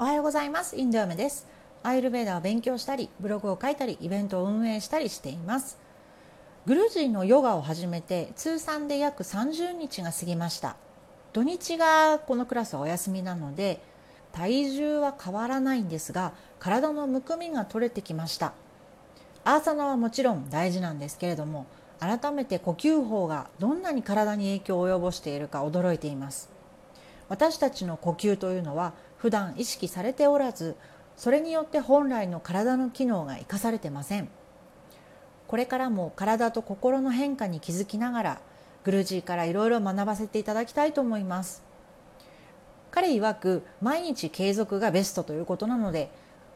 おはようございます。インド嫁です。アイルベーダーを勉強したりブログを書いたりイベントを運営したりしています。グルジーのヨガを始めて通算で約30日が過ぎました。土日がこのクラスはお休みなので体重は変わらないんですが体のむくみが取れてきました。アーサナはもちろん大事なんですけれども改めて呼吸法がどんなに体に影響を及ぼしているか驚いています。私たちの呼吸というのは普段意識されておらずそれによって本来の体の機能が生かされてません。これからも体と心の変化に気づきながらグルジーからいろいろ学ばせていただきたいと思います。彼曰く毎日継続がベストということなので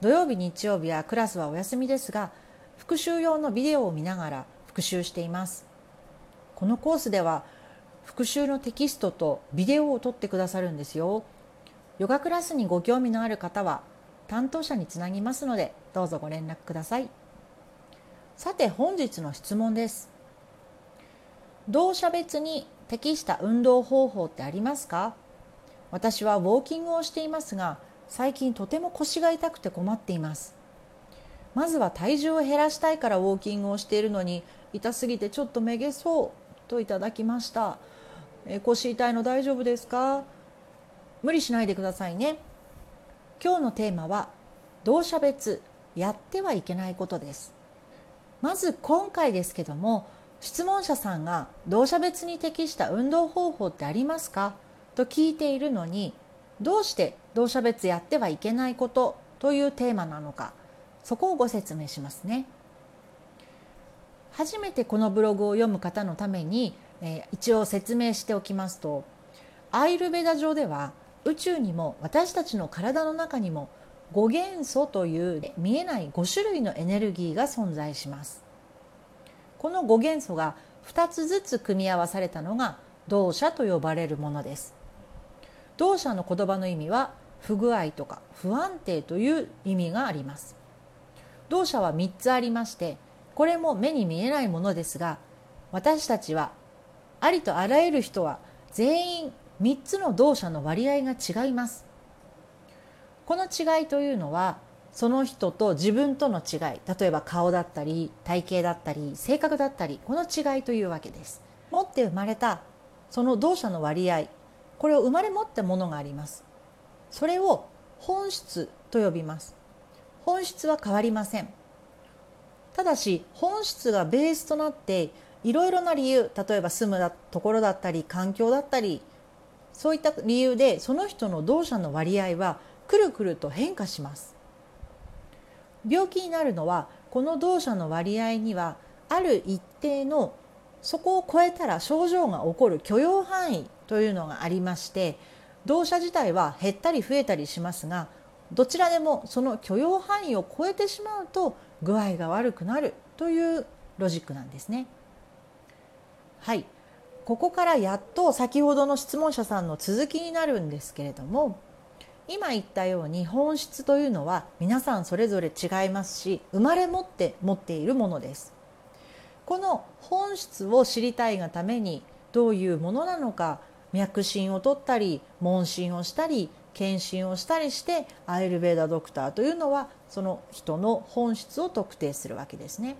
土曜日日曜日はクラスはお休みですが復習用のビデオを見ながら復習しています。このコースでは復習のテキストとビデオを撮ってくださるんですよ。ヨガクラスにご興味のある方は担当者につなぎますのでどうぞご連絡ください。さて本日の質問です。同社別に適した運動方法ってありますか？私はウォーキングをしていますが最近とても腰が痛くて困っています。まずは体重を減らしたいからウォーキングをしているのに痛すぎてちょっとめげそうといただきました。え腰痛いの大丈夫ですか？無理しないでくださいね。今日のテーマは同社別やってはいけないことです。まず今回ですけども質問者さんが同社別に適した運動方法ってありますか？と聞いているのにどうして同社別やってはいけないこと？というテーマなのかそこをご説明しますね。初めてこのブログを読む方のために、えー、一応説明しておきますとアイルベダ上では宇宙にも私たちの体の中にも5元素という見えない5種類のエネルギーが存在します。この5元素が2つずつ組み合わされたのが動作と呼ばれるものです。動作の言葉の意味は不具合とか不安定という意味があります。動作は3つありましてこれも目に見えないものですが私たちはありとあらゆる人は全員3つの動作の割合が違います。この違いというのはその人と自分との違い例えば顔だったり体型だったり性格だったりこの違いというわけです。持って生まれたその動作の割合これを生まれ持ったものがあります。それを本質と呼びます。本質は変わりません。ただし本質がベースとなっていろいろな理由例えば住むところだったり環境だったりそういった理由でその人の動作の割合はくるくると変化します病気になるのはこの動作の割合にはある一定のそこを超えたら症状が起こる許容範囲というのがありまして動作自体は減ったり増えたりしますがどちらでもその許容範囲を超えてしまうと具合が悪くなるというロジックなんですね。はいここからやっと先ほどの質問者さんの続きになるんですけれども今言ったように本質というのは皆さんそれぞれ違いますし生まれ持って持っているものです。この本質を知りたいがためにどういうものなのか脈診を取ったり問診をしたり検診をしたりしてアイルベーダドクターというのはその人の本質を特定するわけですね。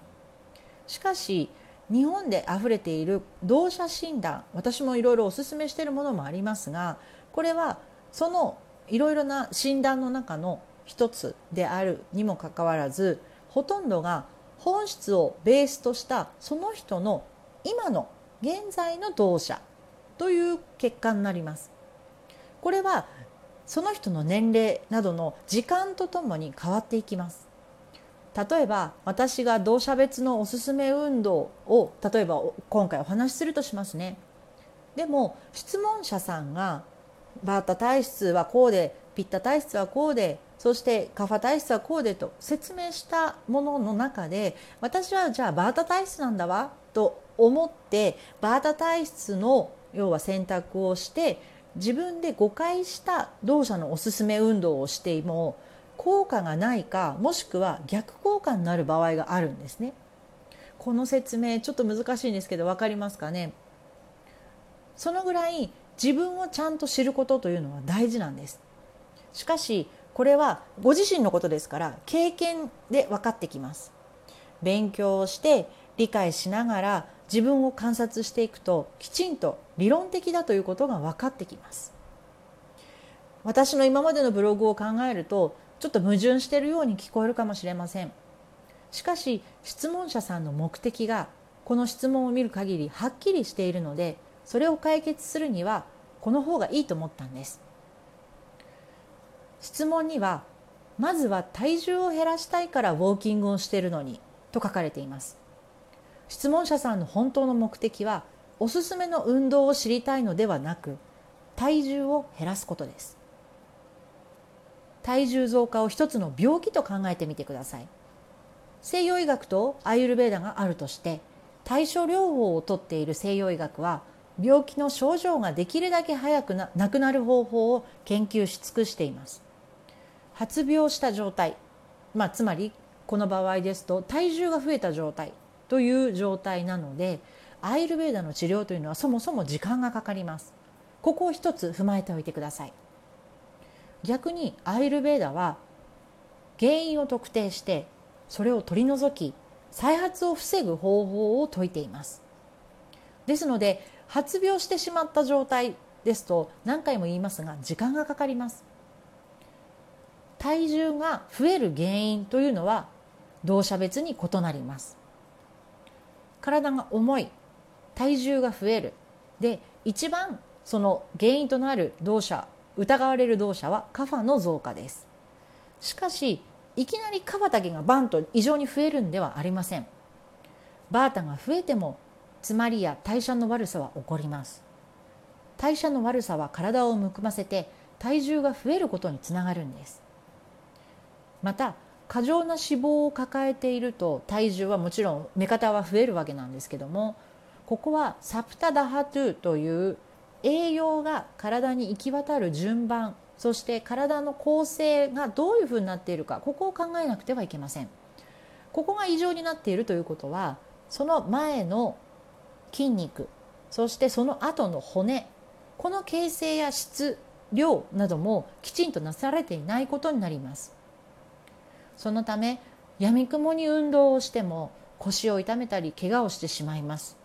しかし日本で溢れている同社診断私もいろいろおすすめしているものもありますがこれはそのいろいろな診断の中の一つであるにもかかわらずほとんどが本質をベースとしたその人の今の現在の動作という結果になります。これはその人の年齢などの時間とともに変わっていきます。例えば私が同社別のおすすめ運動を例えば今回お話しするとしますね。でも質問者さんがバータ体質はこうでピッタ体質はこうでそしてカファ体質はこうでと説明したものの中で私はじゃあバータ体質なんだわと思ってバータ体質の要は選択をして自分で誤解した動作のおすすめ運動をしても効果がないかもしくは逆効果になる場合があるんですね。この説明ちょっと難しいんですけど分かりますかね？そのぐらい自分をちゃんと知ることというのは大事なんです。しかしこれはご自身のことですから経験で分かってきます。勉強をして理解しながら自分を観察していくときちんと理論的だということが分かってきます。私の今までのブログを考えるとちょっと矛盾しているように聞こえるかもしれません。しかし質問者さんの目的がこの質問を見る限りはっきりしているのでそれを解決するにはこの方がいいと思ったんです。質問にはまずは体重を減らしたいからウォーキングをしているのにと書かれています。質問者さんの本当の目的はおすすめの運動を知りたいのではなく体重を減らすことです。体重増加を一つの病気と考えてみてください。西洋医学とアイルベーダがあるとして対処療法をとっている西洋医学は病気の症状ができるだけ早くななくなる方法を研究し尽くしています。発病した状態、まあ、つまりこの場合ですと体重が増えた状態という状態なのでアイルベーダの治療というのはそもそも時間がかかります。ここを一つ踏まえておいてください。逆にアイルベーダは原因を特定してそれを取り除き再発を防ぐ方法を説いています。ですので発病してしまった状態ですと何回も言いますが時間がかかります。体重が増える原因というのは動作別に異なります。体が重い体重が増える。で一番その原因となる動作疑われる動作はカファの増加です。しかしいきなりカファだけがバンと異常に増えるんではありません。バータが増えても詰まりや代謝の悪さは起こります。代謝の悪さは体をむくませて体重が増えることにつながるんです。また過剰な脂肪を抱えていると体重はもちろん目方は増えるわけなんですけどもここはサプタダハトゥという栄養が体に行き渡る順番そして体の構成がどういうふうになっているかここを考えなくてはいけません。ここが異常になっているということはその前の筋肉そしてその後の骨この形成や質量などもきちんとなされていないことになります。そのためやみくもに運動をしても腰を痛めたり怪我をしてしまいます。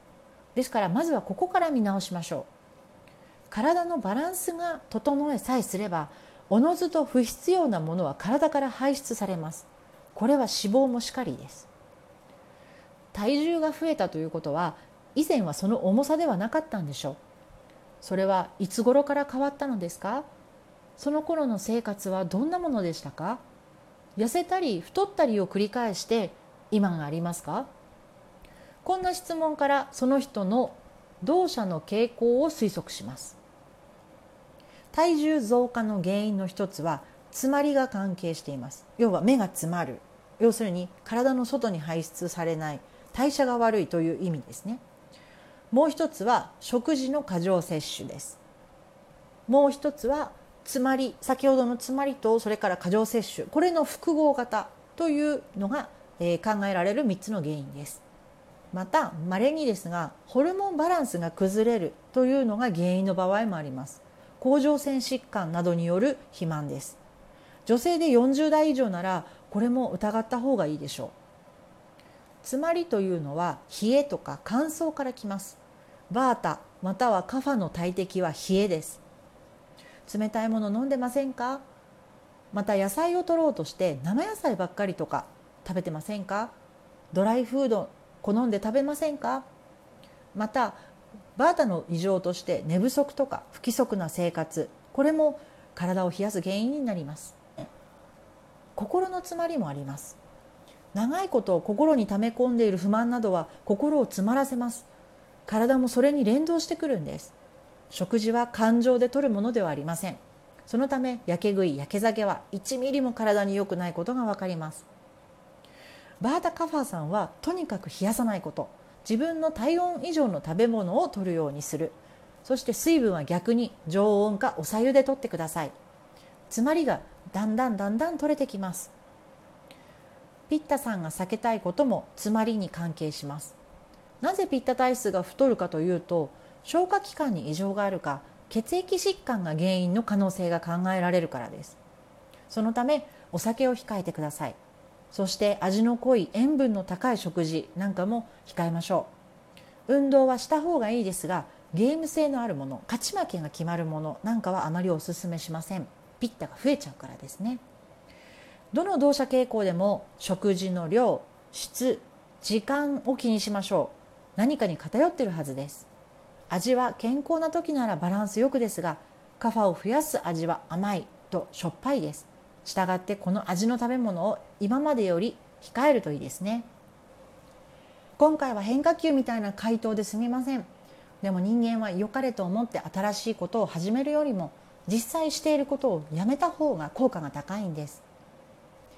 ですからまずはここから見直しましょう。体のバランスが整えさえすればおのずと不必要なものは体から排出されます。これは脂肪もしかりです。体重が増えたということは以前はその重さではなかったんでしょう。それはいつ頃から変わったのですか？その頃の生活はどんなものでしたか？痩せたり太ったりを繰り返して今がありますか？こんな質問からその人の動作の傾向を推測します。体重増加の原因の一つは詰まりが関係しています。要は目が詰まる。要するに体の外に排出されない。代謝が悪いという意味ですね。もう一つは食事の過剰摂取です。もう一つは詰まり先ほどの詰まりとそれから過剰摂取。これの複合型というのが、えー、考えられる3つの原因です。また稀にですがホルモンバランスが崩れるというのが原因の場合もあります。甲状腺疾患などによる肥満です。女性で40代以上ならこれも疑った方がいいでしょう。詰まりというのは冷えとか乾燥からきます。バータまたはカファの大敵は冷えです。冷たいもの飲んでませんか？また野菜を取ろうとして生野菜ばっかりとか食べてませんか？ドライフード好んで食べませんか？またバータの異常として寝不足とか不規則な生活これも体を冷やす原因になります。心の詰まりもあります。長いこと心に溜め込んでいる不満などは心を詰まらせます。体もそれに連動してくるんです。食事は感情で摂るものではありません。そのため焼け食い焼け酒は1ミリも体に良くないことが分かります。バータ・カファーさんはとにかく冷やさないこと。自分の体温以上の食べ物を摂るようにする。そして水分は逆に常温かおさゆで摂ってください。つまりがだんだんだんだん取れてきます。ピッタさんが避けたいことも詰まりに関係します。なぜピッタ体質が太るかというと消化器官に異常があるか血液疾患が原因の可能性が考えられるからです。そのためお酒を控えてください。そして味の濃い塩分の高い食事なんかも控えましょう。運動はした方がいいですがゲーム性のあるもの勝ち負けが決まるものなんかはあまりおすすめしません。ピッタが増えちゃうからですね。どの動作傾向でも食事の量質時間を気にしましょう。何かに偏ってるはずです。味は健康な時ならバランスよくですがカファを増やす味は甘いとしょっぱいです。したがってこの味の食べ物を今までより控えるといいですね。今回は変化球みたいな回答ですみません。でも人間は良かれと思って新しいことを始めるよりも実際していることをやめた方が効果が高いんです。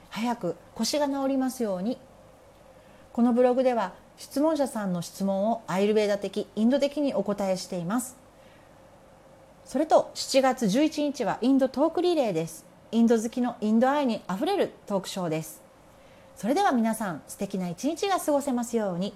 早く腰が治りますように。このブログでは質問者さんの質問をアイルベーダ的インド的にお答えしています。それと7月11日はインドトークリレーです。インド好きのインド愛にあふれるトークショーですそれでは皆さん素敵な一日が過ごせますように。